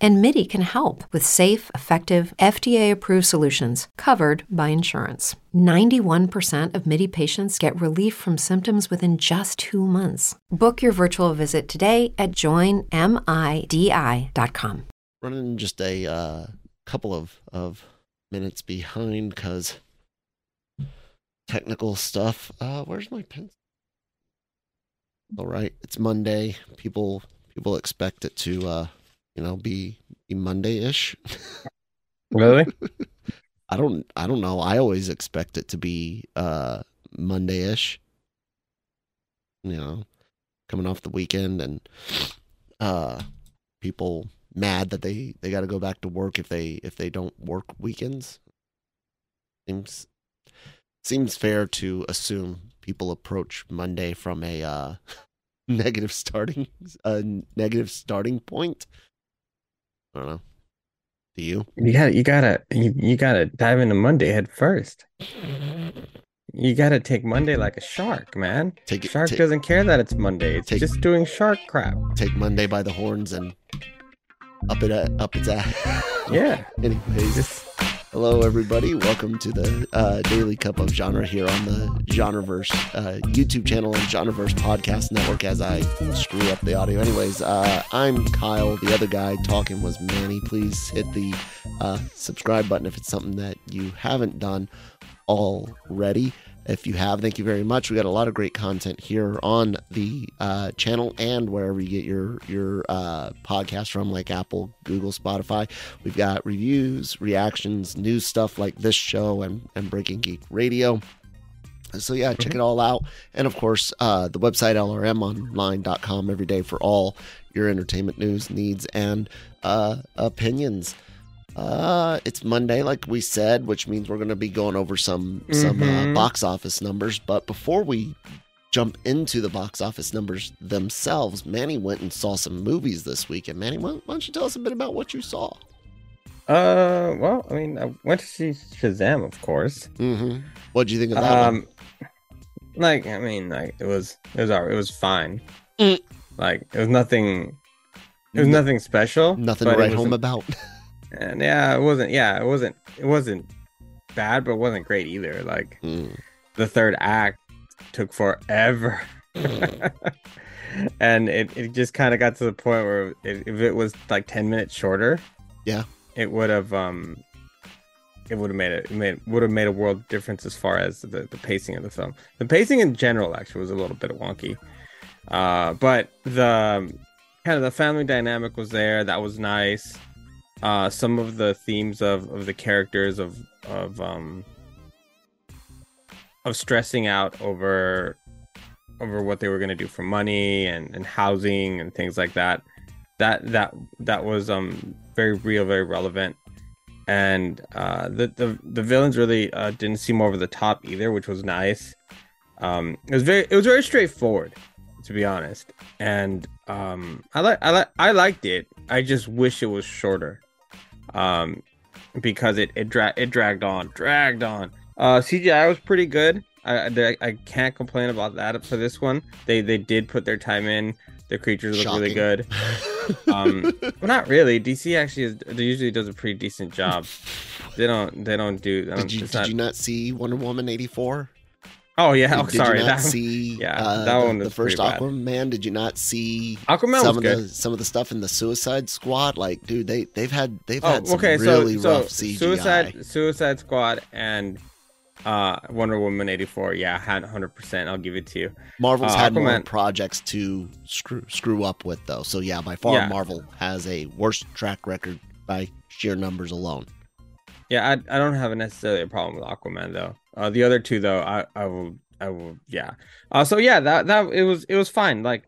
And MIDI can help with safe, effective, FDA approved solutions covered by insurance. 91% of MIDI patients get relief from symptoms within just two months. Book your virtual visit today at joinmidi.com. running just a uh, couple of, of minutes behind because technical stuff. Uh, where's my pen? All right, it's Monday. People people expect it to uh, you know be, be Monday-ish. Really? I don't I don't know. I always expect it to be uh, Monday-ish. You know, coming off the weekend and uh, people mad that they they got to go back to work if they if they don't work weekends. Seems seems fair to assume people approach Monday from a uh, negative starting a negative starting point. I don't know. Do you? You got you gotta you, you gotta dive into Monday head first. You gotta take Monday like a shark, man. Take it- shark take- doesn't care that it's Monday. It's Take- just doing shark crap. Take Monday by the horns and up it up its ass. Yeah. Anyways, Just hello everybody. Welcome to the uh, Daily Cup of Genre here on the Genreverse uh, YouTube channel and Genreverse Podcast Network. As I screw up the audio, anyways, uh, I'm Kyle. The other guy talking was Manny. Please hit the uh, subscribe button if it's something that you haven't done already. If you have, thank you very much. We got a lot of great content here on the uh, channel and wherever you get your your uh, podcast from, like Apple, Google, Spotify. We've got reviews, reactions, news stuff like this show and, and Breaking Geek Radio. So yeah, check it all out. And of course, uh, the website lrmonline.com every day for all your entertainment news, needs, and uh, opinions. Uh, it's Monday, like we said, which means we're going to be going over some some uh, Mhm. box office numbers. But before we jump into the box office numbers themselves, Manny went and saw some movies this weekend. Manny, why, why don't you tell us a bit about what you saw? uh well, I mean I went to see Shazam, of course. Mm-hmm. What do you think of that? one? Um like I mean like it was it was it was fine. Mm. Like it was nothing it was nothing special. Nothing to write home about. And yeah, it wasn't yeah, it wasn't it wasn't bad, but it wasn't great either. Like Mm. the third act took forever. and it, it just kind of got to the point where it, if it was like 10 minutes shorter Yeah. it would have um it would have made it, it made would have made a world difference as far as the, the pacing of the film the pacing in general actually was a little bit wonky uh but the kind of the family dynamic was there that was nice uh some of the themes of of the characters of of um of stressing out over over what they were going to do for money and and housing and things like that. That that that was um very real very relevant. And uh the the, the villains really uh, didn't seem over the top either which was nice. Um it was very it was very straightforward to be honest. And um i like i like i liked it. I just wish it was shorter um because it it, dra- it dragged on dragged on. Uh cgi was pretty good. I, I I can't complain about that for this one. They they did put their time in. The creatures look really good. Um well not really. Dc actually is they usually does a pretty decent job. They don't they don't do they don't, did you did not- you not see Wonder Woman eighty four? Oh yeah oh, did sorry you not that see? yeah, uh, that the, one the first bad. Aquaman. Did you not see aquaman some of the some of the stuff in the Suicide Squad? Like, dude, they they've had they've oh had some okay really so so rough CGI. suicide suicide squad and uh wonder woman 84 yeah had 100% i'll give it to you Marvel's uh, had more projects to screw screw up with though. So yeah, by far Yeah. Marvel has a worse track record by sheer numbers alone. Yeah, I, I don't have necessarily a problem with Aquaman though. Uh, the other two though, I, I will I will yeah. Uh, so yeah, that that it was it was fine. Like,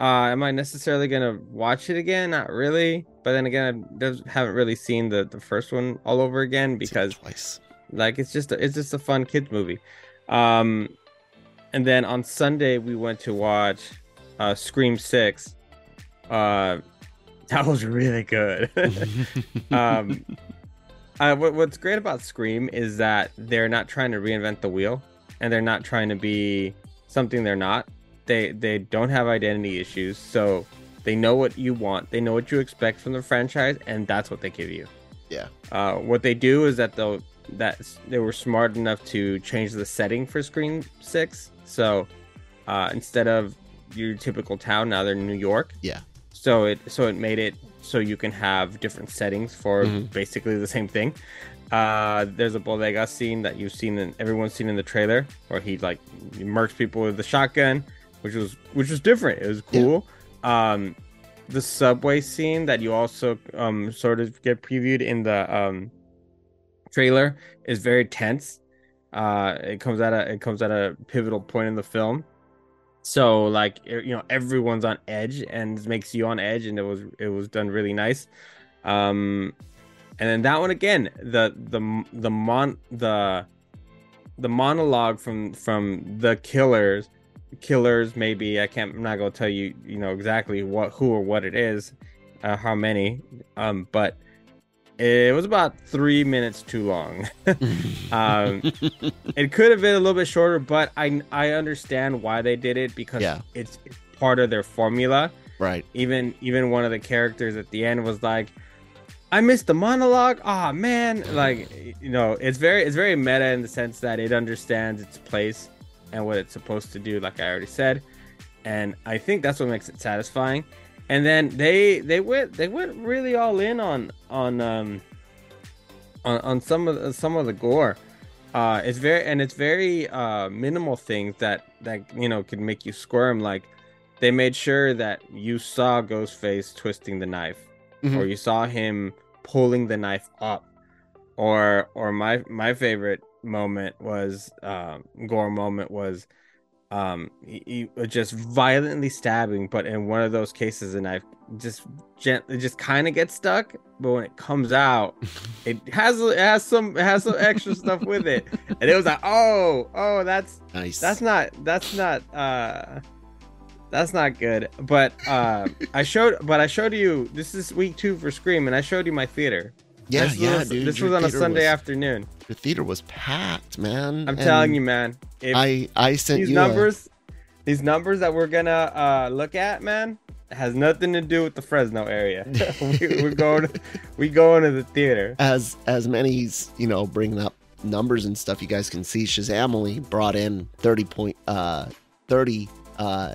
uh, am I necessarily gonna watch it again? Not really. But then again, I haven't really seen the the first one all over again because twice. like it's just a, it's just a fun kids movie. Um, and then on Sunday we went to watch uh Scream Six. Uh, that was really good. um, uh, what, what's great about Scream is that they're not trying to reinvent the wheel, and they're not trying to be something they're not. They they don't have identity issues, so they know what you want. They know what you expect from the franchise, and that's what they give you. Yeah. Uh, what they do is that they'll that they were smart enough to change the setting for Scream Six. So uh, instead of your typical town, now they're in New York. Yeah. So it so it made it so you can have different settings for Mhm. basically the same thing. Uh, there's a bodega scene that you've seen in everyone's seen in the trailer where he like he murks people with the shotgun, which was which was different. It was Yeah. cool. Um, the subway scene that you also um sort of get previewed in the um trailer is very tense. Uh, it comes at a it comes at a pivotal point in the film. So like you know everyone's on edge and makes you on edge and it was it was done really nice. Um, and then that one again the the the mon the the monologue from from the killers killers maybe I can't I'm not gonna tell you you know exactly what who or what it is uh, how many um but it was about three minutes too long. Um it could have been a little bit shorter but i i understand why they did it because Yeah. it's, it's part of their formula. Right. even even one of the characters at the end was like i missed the monologue. Ah man. Like you know it's very it's very meta in the sense that it understands its place and what it's supposed to do like i already said. And i think that's what makes it satisfying and then they they went they went really all in on on um on, on some of the, some of the gore. Uh it's very and it's very uh minimal things that that you know can make you squirm. Like they made sure that you saw ghostface twisting the knife Mhm. or you saw him pulling the knife up. Or or my my favorite moment was um gore moment was um he, he just violently stabbing but in one of those cases the knife just gently just kind of gets stuck but when it comes out it has it has some it has some extra stuff with it and it was like oh oh that's Nice. that's not that's not uh that's not good but uh i showed but i showed you this is week two for scream and i showed you my theater yeah, this yeah, was, dude. this was on a sunday was- afternoon Your theater was packed, man. i'm And telling you man I I sent these you a- numbers these numbers that we're gonna uh look at man has nothing to do with the fresno area we, we're going we going to the theater as as Manny's you know bringing up numbers and stuff you guys can see shazam only brought in 30 point uh 30 uh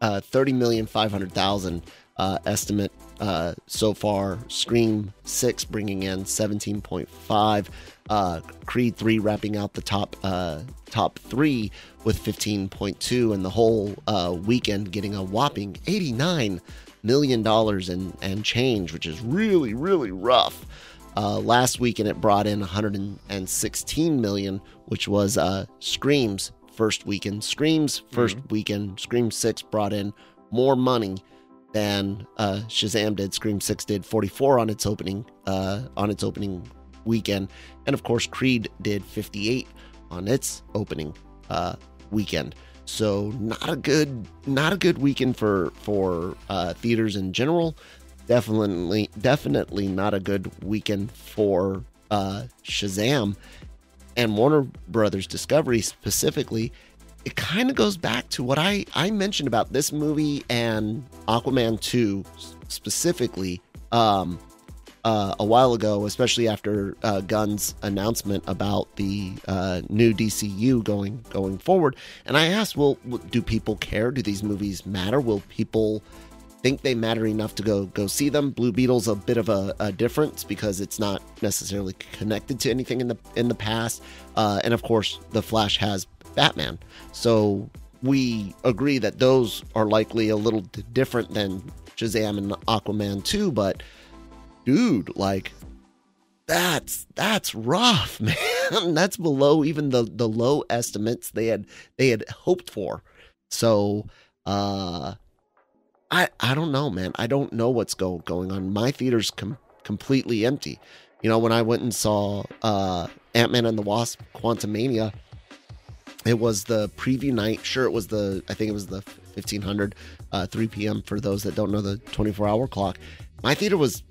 uh 30 million 500,000 uh estimate uh so far scream 6 bringing in 17.5 uh creed 3 wrapping out the top uh top 3 with 15.2 and the whole uh weekend getting a whopping 89 million dollars and and change which is really really rough. Uh, last weekend it brought in 116 million, which was uh, Scream's first weekend. Scream's 1st weekend, Scream 6 brought in more money than uh, Shazam did. Scream 6 did 44 on its opening uh, on its opening weekend, and of course Creed did 58 on its opening uh, weekend. So not a good not a good weekend for for uh, theaters in general definitely definitely not a good weekend for uh Shazam and Warner Brothers Discovery specifically it kind of goes back to what I I mentioned about this movie and Aquaman 2 specifically um uh, a while ago, especially after uh, Gunn's announcement about the uh, new DCU going going forward, and I asked, "Well, do people care? Do these movies matter? Will people think they matter enough to go go see them. Blue Beetle's a bit of a, a difference because it's not necessarily connected to anything in the in the past, uh, and of course, the Flash has Batman. So we agree that those are likely a little different than Shazam and Aquaman 2, but dude, like that's that's rough, man. that's below even the the low estimates they had they had hoped for. So uh I I don't know, man. I don't know what's go, going on. My theater's com- completely empty. You know, when I went and saw uh Ant-Man and the Wasp Quantumania, it was the preview night. Sure, it was the I think it was the 1500, uh, 3 p.m. for those that don't know the 24 hour clock. My theater was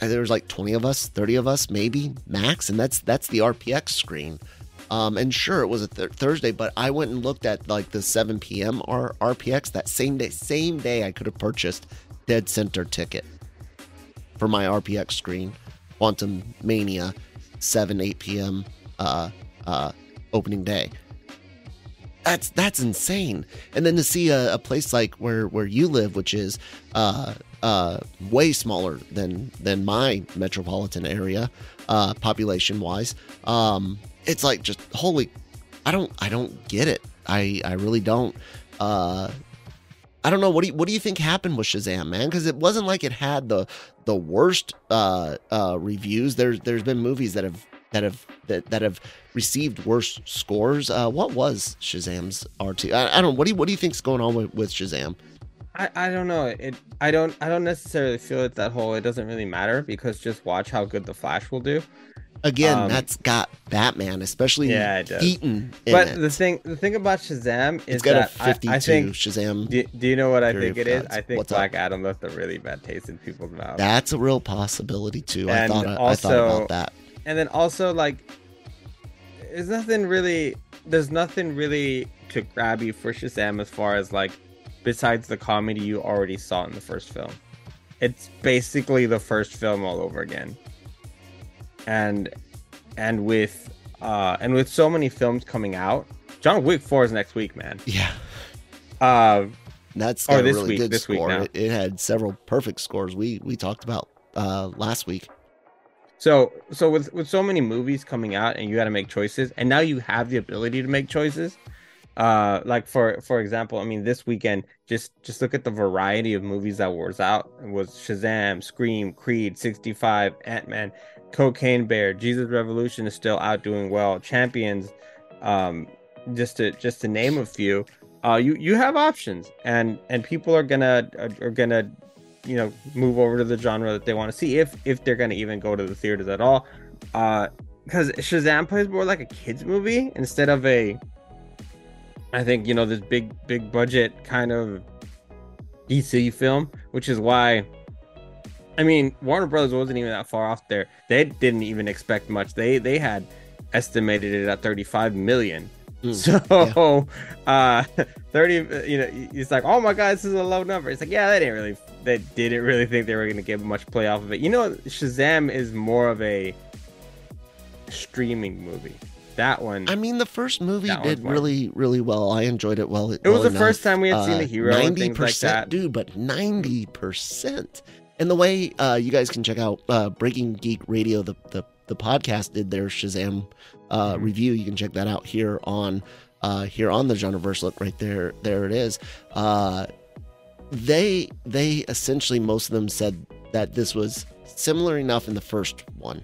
there was like 20 of us, 30 of us, maybe max, and that's that's the RPX screen. Um, and sure, it was a th- Thursday, but I went and looked at like the 7 p.m. R- RPX that same day. Same day, I could have purchased Dead Center ticket for my RPX screen. Quantum Mania, 7 8 p.m. Uh, uh, opening day. That's that's insane. And then to see a, a place like where where you live, which is uh, uh, way smaller than than my metropolitan area, uh, population wise. Um, it's like just holy, I don't I don't get it. I I really don't. Uh, I don't know what do you, what do you think happened with Shazam, man? Because it wasn't like it had the the worst uh, uh, reviews. There's there's been movies that have that have that, that have received worse scores. Uh, what was Shazam's RT? I, I don't. What do you what do you think's going on with, with Shazam? I, I don't know. It I don't I don't necessarily feel it that whole it doesn't really matter because just watch how good the Flash will do. Again, Um, that's got Batman, especially Yeah, it does. Keaton. But it. the thing the thing about Shazam is it's got a that I- 52 I, think Shazam. do, do you know what I think it is? I think What's up? Black Adam left a really bad taste in people's mouths. That's a real possibility too. I And thought I, thought about that. And then also like there's nothing really there's nothing really to grab you for Shazam as far as like besides the comedy you already saw in the first film. It's basically the first film all over again. And and with uh and with so many films coming out, John Wick 4 is next week, man. Yeah, Uh that's Or this really week, good this week score. now. it, it had several perfect scores. We we talked about uh last week. So so with with so many movies coming out and you got to make choices and now you have the ability to make choices. Uh like for for example, I mean this weekend just just look at the variety of movies that was out. It was Shazam, Scream, Creed, 65, Ant-Man, Cocaine Bear, Jesus Revolution is still out doing well. Champions um just to just to name a few. Uh you you have options and and people are to are, are to you know move over to the genre that they want to see if if they're gonna even go to the theaters at all. Uh because shazam plays more like a kids movie instead of a i think you know this big big budget kind of dc film which is why i mean warner brothers wasn't even that far off there. They didn't even expect much. They they had estimated it at 35 million. Mm, so uh 30 you know it's like oh my god this is a low number. It's like yeah that didn't really they didn't really think they were going to get much play off of it you know shazam is more of a streaming movie that one I mean, the first movie did really, really well. I enjoyed it well. it was the first time we had seen a hero and Ninety like percent, that dude. But ninety percent. And the way uh, you guys can check out uh, Breaking Geek Radio, the, the the podcast did their Shazam uh, Mhm. review. You can check that out here on uh, here on the Genreverse. Look right there, there it is. Uh, they they essentially most of them said that this was similar enough in the first one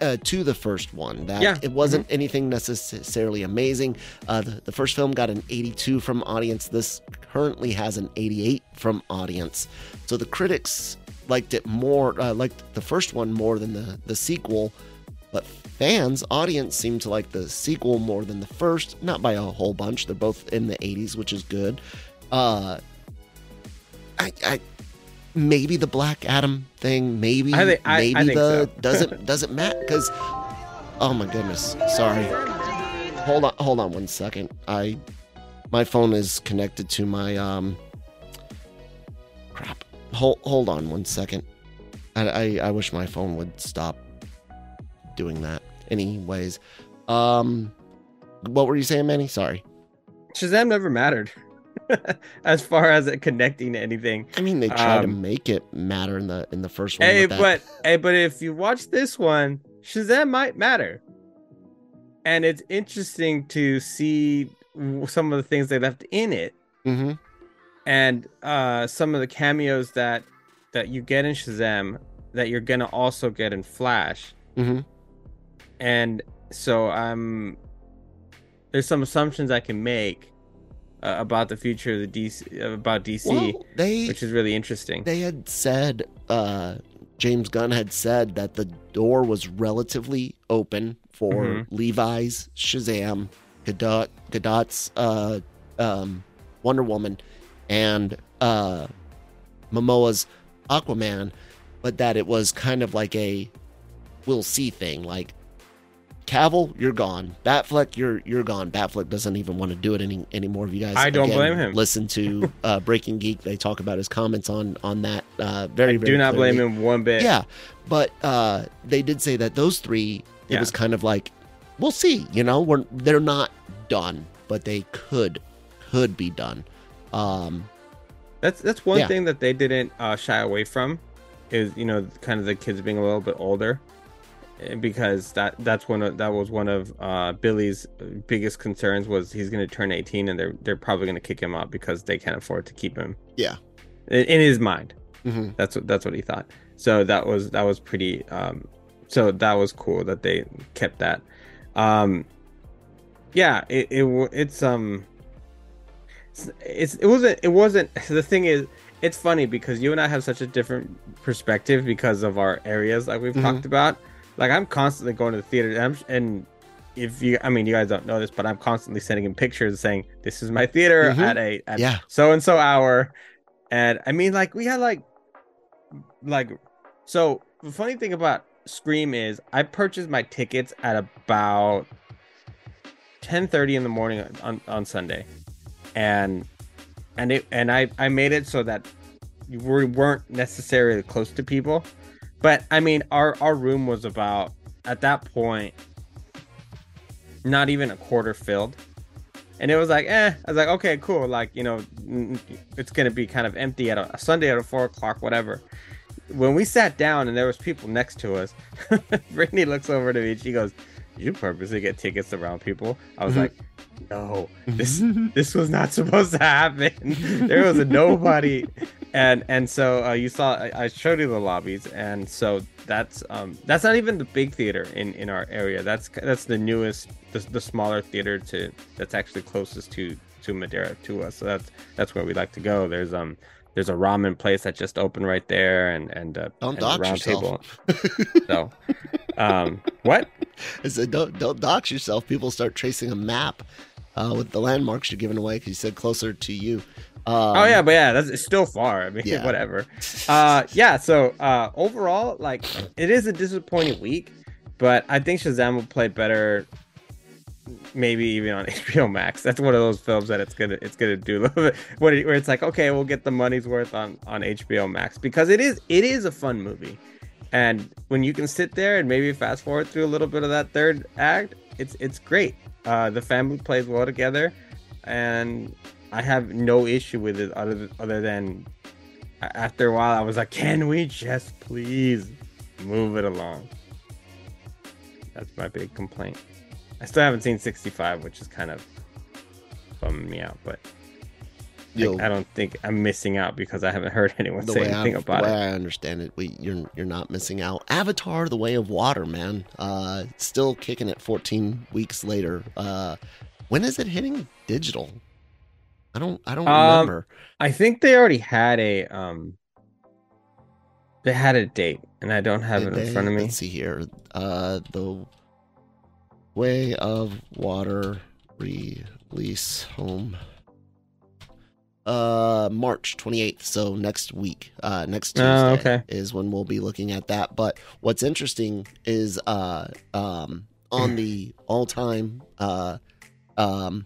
uh, to the first one that Yeah. it wasn't anything necessarily amazing. Uh, the, the first film got an 82 from audience. This currently has an 88 from audience. So the critics liked it more uh, liked the first one more than the the sequel but fans audience seemed to like the sequel more than the first not by a whole bunch. They're both in the 80s which is good. Uh I, I maybe the Black Adam thing, maybe I think- I- I maybe think the so. doesn't doesn't matter because oh my goodness, sorry. Hold on, hold on one second. I my phone is connected to my um crap. Hold hold on one second. I I, I wish my phone would stop doing that. Anyways, um, what were you saying, Manny? Sorry. shazam never mattered as far as it connecting to anything I mean, they to Um, make it matter in the in the first one. Hey, that. but hey, but if you watch this one, Shazam might matter, and it's interesting to see some of the things they left in it, Mhm. and uh, some of the cameos that that you get in Shazam that you're gonna also get in Flash, Mhm. and so I'm. um, there's some assumptions I can make uh, about the future of the DC about DC, Well, they which is really interesting. they had said uh James Gunn had said that the door was relatively open for Mhm. Levi's Shazam, Gadot, Gadot's uh um Wonder Woman and uh, Momoa's Aquaman, but that it was kind of like a we'll see thing. Like Cavill, you're gone. Batfleck, you're you're gone. Batfleck doesn't even want to do it any anymore. If you guys, I don't blame him. Listen to uh, Breaking Geek; they talk about his comments on on that. Uh, very, I very do not clearly. blame him one bit. Yeah, but uh, they did say that those three, it Yeah. was kind of like, we'll see. You know, we're they're not done, but they could could be done. Um, That's that's one Yeah. thing that they didn't uh, shy away from, is you know kind of the kids being a little bit older, because that that's one of that was one of uh, Billy's biggest concerns was he's going to turn 18 and they're they're probably going to kick him out because they can't afford to keep him. Yeah. in, in his mind, mhm. that's what that's what he thought. So that was that was pretty. Um, so that was cool that they kept that. Um, yeah, it, it it's um, it's, it's it wasn't it wasn't the thing is it's funny because you and I have such a different perspective because of our areas like we've Mhm. talked about. Like I'm constantly going to the theater and, I'm, and if you I mean you guys don't know this, but I'm constantly sending him pictures saying this is my theater Mhm. at a at Yeah. so and so hour. And I mean like we had like like so the funny thing about Scream is I purchased my tickets at about 10:30 in the morning on on Sunday. And and it and I I made it so that you we weren't necessarily close to people. But I mean our our room was about at that point not even a quarter filled. And it was like, eh. I was like, okay, cool. Like, you know, it's gonna be kind of empty at a, a Sunday at a four o'clock, whatever. When we sat down and there was people next to us, Brittany looks over to me and she goes, "You purposely get tickets around people?" I was Mhm. like, "No, this this was not supposed to happen. there was a nobody." And and so uh, you saw I, I showed you the lobbies, and so that's um that's not even the big theater in in our area. That's that's the newest, the, the smaller theater to that's actually closest to to Madera to us. So that's that's where we like to go. There's um there's a ramen place that just opened right there, and and uh, Don't and dox yourself. so, um, what? I said, don't don't dox yourself. People start tracing a map uh, with the landmarks you're giving away because you said closer to you. Um, oh yeah, but yeah, that's it's still far. I mean, Yeah. whatever. Uh, yeah. So uh, overall, like, it is a disappointing week, but I think Shazam will play better. Maybe even on HBO Max. That's one of those films that it's gonna it's gonna do a little bit where it- where it's like okay, we'll get the money's worth on on HBO Max because it is it is a fun movie, and when you can sit there and maybe fast forward through a little bit of that third act, it's it's great. Uh, the family plays well together, and I have no issue with it other other than after a while I was like, can we just please move it along? That's my big complaint. I still haven't seen 65, which is kind of bumming me out, but like, I don't think I'm missing out because I haven't heard anyone say anything I, about the way it. I understand it, we you're you're not missing out. Avatar: The Way of Water, man, uh, still kicking it 14 weeks later. Uh, when is it hitting digital? I don't I don't Um, remember. I think they already had a um they had a date and I don't have it in they? front of me. Let's see here. Uh, the Way of Water release home. Uh, March 28th. So next week, uh, next Tuesday Oh, okay. is when we'll be looking at that. But what's interesting is, uh, um, on the all time, uh, um,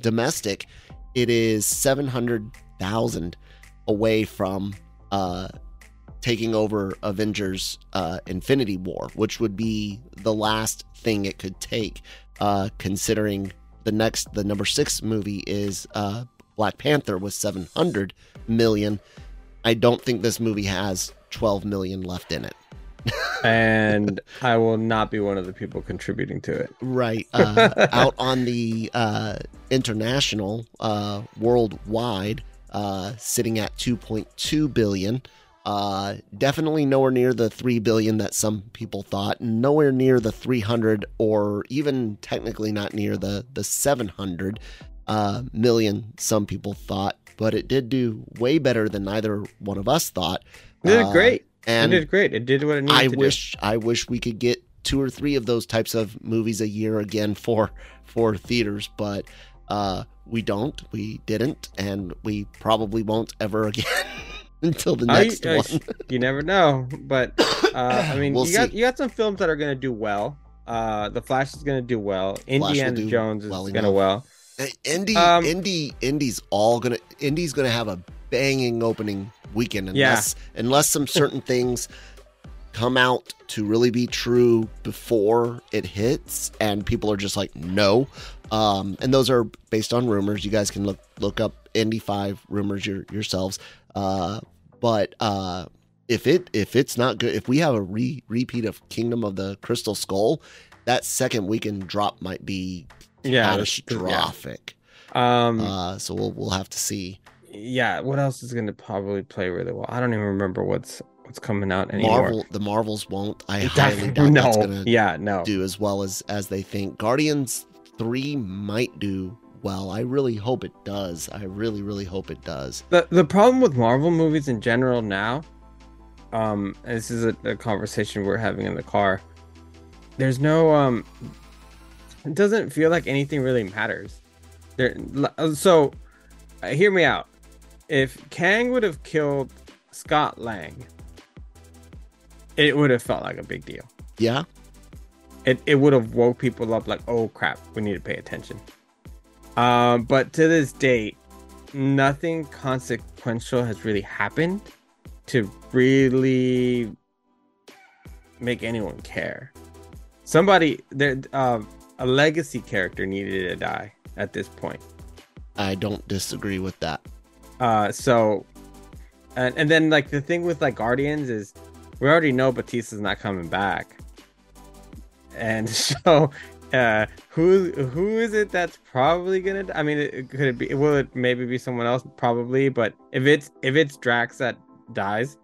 domestic, it is 700,000 away from, uh, taking over Avengers uh, Infinity War, which would be the last thing it could take, uh, considering the next, the number six movie is uh, Black Panther was 700 million. I don't think this movie has 12 million left in it. and I will not be one of the people contributing to it. Right. Uh, out on the uh, international, uh, worldwide, uh, sitting at 2.2 billion. Uh, definitely nowhere near the 3 billion that some people thought, nowhere near the 300 or even technically not near the, the 700 uh, million some people thought, but it did do way better than either one of us thought. It did Uh, great. And it did great. It did what it needed I to wish I wish we could get two or three of those types of movies a year again for for theaters, but Uh, we don't, we didn't, and we probably won't ever again until the next I- one. you never know, but uh, I mean, We'll you got see. you got some films that are gonna do well. Uh, The Flash is gonna do well. Indiana do Jones is well gonna enough. well. Indy, Um, Indy, Indy's all gonna. Indy's gonna have a banging opening weekend Yeah. unless unless some certain things come out to really be true before it hits, and people are just like no. Um, and those are based on rumors. You guys can look look up Indy Five rumors your, yourselves. Uh, but uh, if it if it's not good, if we have a re- repeat of Kingdom of the Crystal Skull, that second weekend drop might be Yeah, catastrophic. Um, Uh, so we'll we'll have to see. yeah. What else is gonna probably play really well? I don't even remember what's what's coming out anymore. Marvel, the Marvels won't. I highly doubt no, that's gonna yeah, no. do as well as as they think. Guardians three might do well. I really hope it does. I really really hope it does. the the problem with Marvel movies in general now, um, this is a, a conversation we're having in the car. There's no um, it doesn't feel like anything really matters. There, so, uh, hear me out. If Kang would have killed Scott Lang, it would have felt like a big deal. Yeah, it, it would have woke people up like oh crap we need to pay attention um but to this date nothing consequential has really happened to really make anyone care somebody there um a legacy character needed to die at this point I don't disagree with that. uh so and, and then like the thing with like guardians is we already know Bautista's not coming back and so uh who who is it that's probably gonna i mean it, could it be will it maybe be someone else probably but if it's if it's drax that dies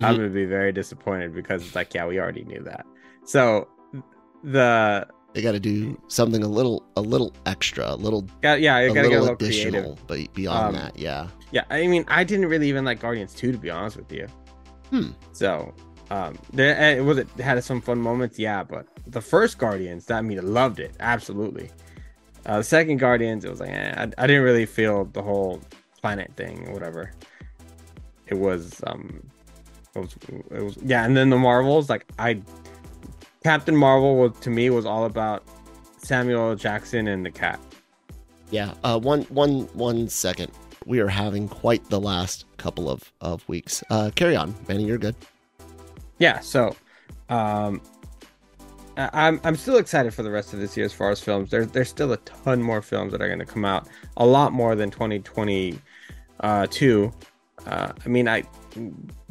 i'm Mhm. gonna be very disappointed because it's like yeah we already knew that so the They got to do something a little a little extra, a little yeah yeah a little get a little additional. creative But beyond Um, that, yeah, Yeah, I mean, I didn't really even like Guardians 2 to be honest with you. Hmm. So, um, there eh, it was it had some fun moments, yeah, but the first Guardians, that I mean, I loved it absolutely. Uh, the second Guardians, it was like eh, I, I didn't really feel the whole planet thing or whatever. It was um, it was it was yeah, and then the Marvels, like I, Captain Marvel was to me was all about Samuel Jackson and the cat. yeah. Uh, one one one second. We are having quite the last couple of of weeks. Uh, carry on, Manny. You're good. yeah so um i'm i'm still excited for the rest of this year as far as films there's there's still a ton more films that are going to come out a lot more than 2022 uh i mean i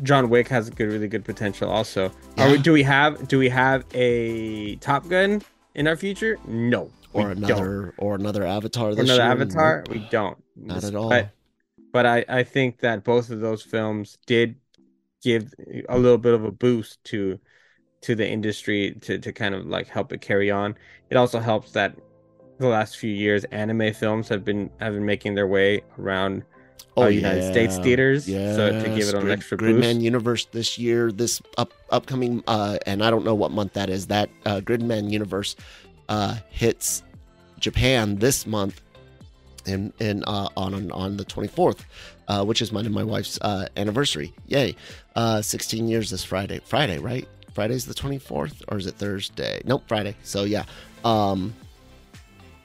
john wick has a good really good potential also are we do we have do we have a top gun in our future no Or don't. another or another Avatar. Or This another year? avatar we don't Not at all. but but I, I think that both of those films did give a little bit of a boost to to the industry to, to kind of like help it carry on. It also helps that the last few years anime films have been have been making their way around uh, United States theaters, Yeah. so to give it an Grid- extra Gridman boost. Universe this year, this up upcoming, uh, and I don't know what month that is. That uh, Gridman Universe uh, hits Japan this month, and and uh, on on the twenty fourth, uh, which is mine and my wife's uh, anniversary. Yay! Uh, Sixteen years this Friday. Friday, right? Friday's the twenty fourth, or is it Thursday? Nope, Friday. So yeah. Um,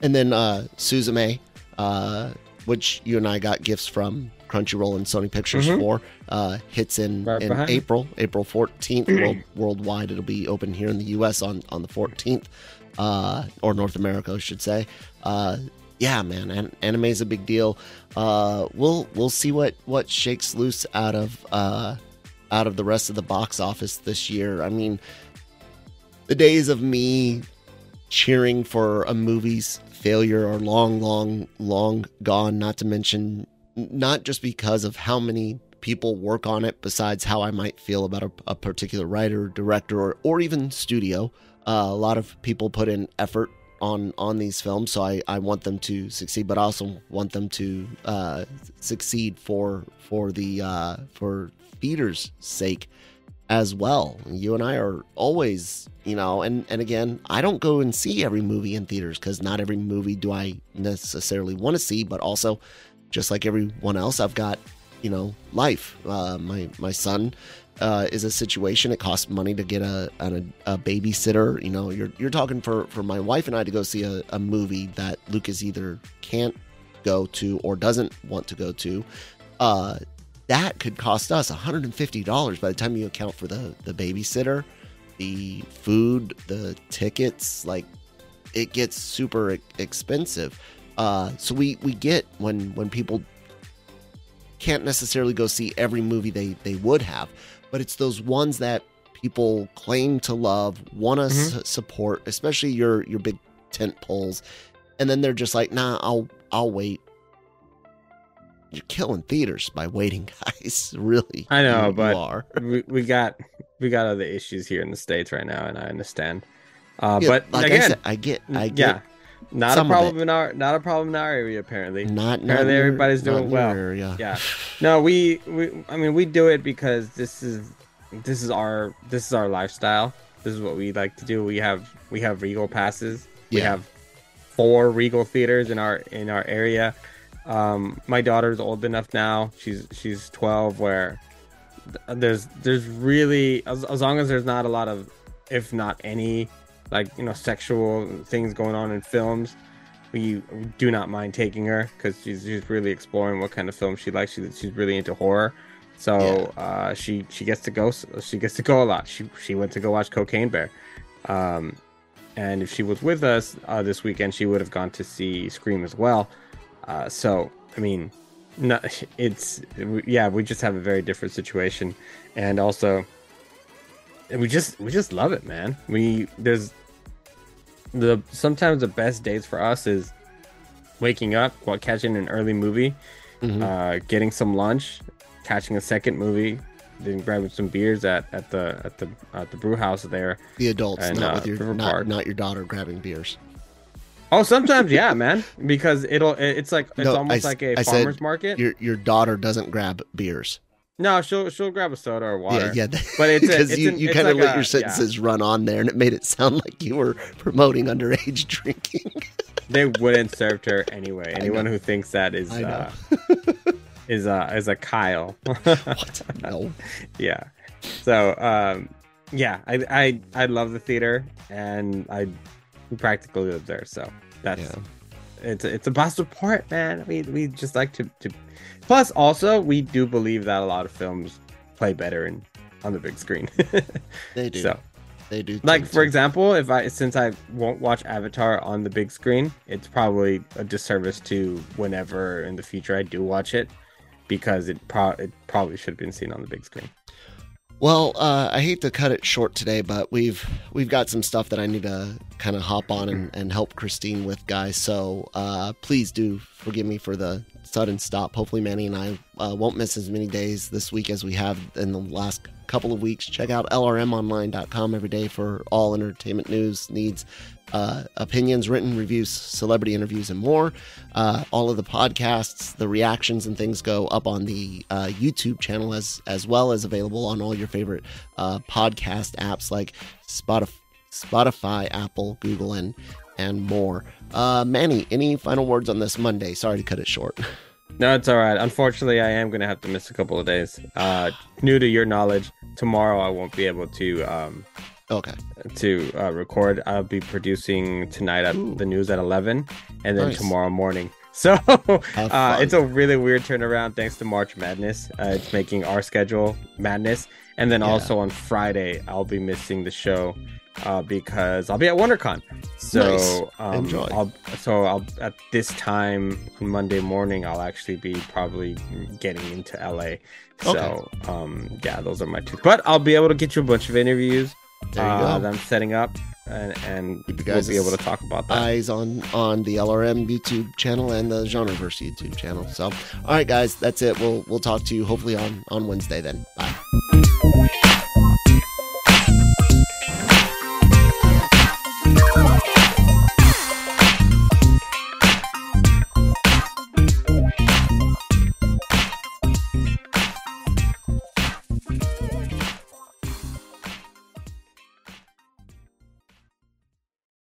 and then uh, Suzume, uh, which you and I got gifts from Crunchyroll and Sony Pictures Mhm. for, uh, hits in, Right in. April, April 14th. world, worldwide, it'll be open here in the U.S. on, on the 14th, uh, or North America, I should say. Uh, yeah, man, an- anime is a big deal. Uh, we'll we'll see what what shakes loose out of uh, out of the rest of the box office this year. I mean, the days of me cheering for a movie's failure are long, long, long gone. Not to mention, not just because of how many people work on it, besides how I might feel about a, a particular writer, director, or, or even studio. Uh, a lot of people put in effort on on these films, so I, I want them to succeed, but I also want them to uh, succeed for for the uh, for theaters' sake. As well. You and I are always, you know, and and again, I don't go and see every movie in theaters because not every movie do I necessarily want to see, but also, just like everyone else, I've got, you know, life. Uh, my my son uh, is a situation. It costs money to get a, a, a babysitter. You know, you're you're talking for for my wife and I to go see a, a movie that Lucas either can't go to or doesn't want to go to. Uh, that could cost us $150 by the time you account for the the babysitter, the food, the tickets. Like, it gets super expensive. Uh, so we we get when when people can't necessarily go see every movie they they would have, but it's those ones that people claim to love, want to mm-hmm. s- support, especially your your big tent poles, and then they're just like, nah, I'll I'll wait you're killing theaters by waiting, guys. really, I know, but we, we got we got other issues here in the states right now, and I understand. Uh, yeah, but like again, I, said, I, get, I get, yeah, not a problem in our not a problem in our area. Apparently, not apparently not everybody's doing well. Area. Yeah, no, we we I mean we do it because this is this is our this is our lifestyle. This is what we like to do. We have we have Regal passes. Yeah. We have four Regal theaters in our in our area. Um, my daughter's old enough now. She's she's 12 where there's there's really as, as long as there's not a lot of if not any like you know sexual things going on in films we, we do not mind taking her because she's, she's really exploring what kind of film she likes she, she's really into horror so yeah. uh, she she gets to go she gets to go a lot she she went to go watch cocaine bear um, and if she was with us uh, this weekend she would have gone to see scream as well uh, so, I mean, no, it's yeah, we just have a very different situation, and also we just we just love it, man. We there's the sometimes the best days for us is waking up while catching an early movie, mm-hmm. uh, getting some lunch, catching a second movie, then grabbing some beers at, at the at the at the brew house there. The adults, and, not uh, with your not, not, your daughter grabbing beers. Oh, sometimes yeah, man. Because it'll it's like it's no, almost I, like a I farmer's market. Your your daughter doesn't grab beers. No, she'll she'll grab a soda or water. Yeah, yeah. But it's because you, you kind of like let a, your sentences yeah. run on there, and it made it sound like you were promoting underage drinking. they wouldn't serve her anyway. Anyone who thinks that is uh, is uh is a Kyle. what? No. yeah. So um, yeah, I I I love the theater, and I we practically live there, so that's yeah. it's a, it's a positive part, man. We we just like to to. Plus, also, we do believe that a lot of films play better in on the big screen. they do. So they do. Like for example, if I since I won't watch Avatar on the big screen, it's probably a disservice to whenever in the future I do watch it because it pro it probably should have been seen on the big screen. Well, uh, I hate to cut it short today, but we've we've got some stuff that I need to kind of hop on and, and help Christine with, guys. So uh, please do forgive me for the sudden stop. Hopefully, Manny and I uh, won't miss as many days this week as we have in the last couple of weeks. Check out lrmonline.com every day for all entertainment news, needs, uh, opinions, written reviews, celebrity interviews, and more. Uh, all of the podcasts, the reactions, and things go up on the uh, YouTube channel as as well as available on all your favorite uh, podcast apps like Spotify, Spotify, Apple, Google, and and more. Uh, Manny, any final words on this Monday? Sorry to cut it short. No, it's all right. Unfortunately, I am going to have to miss a couple of days. Uh, new to your knowledge, tomorrow I won't be able to um, Okay. To uh, record, I'll be producing tonight at Ooh. the news at eleven, and then nice. tomorrow morning. So uh, it's a really weird turnaround thanks to March Madness. Uh, it's making our schedule madness, and then yeah. also on Friday I'll be missing the show uh, because I'll be at WonderCon. So nice. um, enjoy. I'll, so I'll at this time on Monday morning I'll actually be probably getting into LA. So okay. um, yeah, those are my two. But I'll be able to get you a bunch of interviews uh. That I'm setting up, and, and we'll be able to talk about that. Eyes on on the LRM YouTube channel and the Genreverse YouTube channel. So, all right, guys, that's it. We'll we'll talk to you hopefully on on Wednesday. Then, bye.